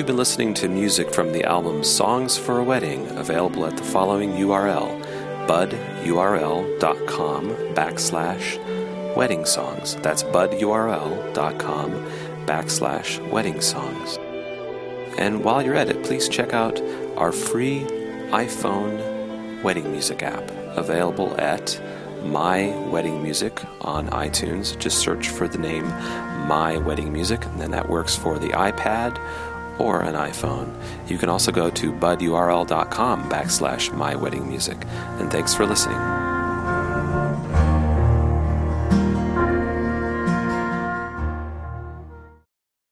You've been listening to music from the album Songs for a Wedding, available at the following URL budurl.com backslash wedding songs. That's budurl.com backslash wedding songs. And while you're at it, please check out our free iPhone wedding music app, available at My Wedding Music on iTunes. Just search for the name My Wedding Music, and then that works for the iPad or an iPhone. You can also go to budurl.com backslash myweddingmusic. And thanks for listening.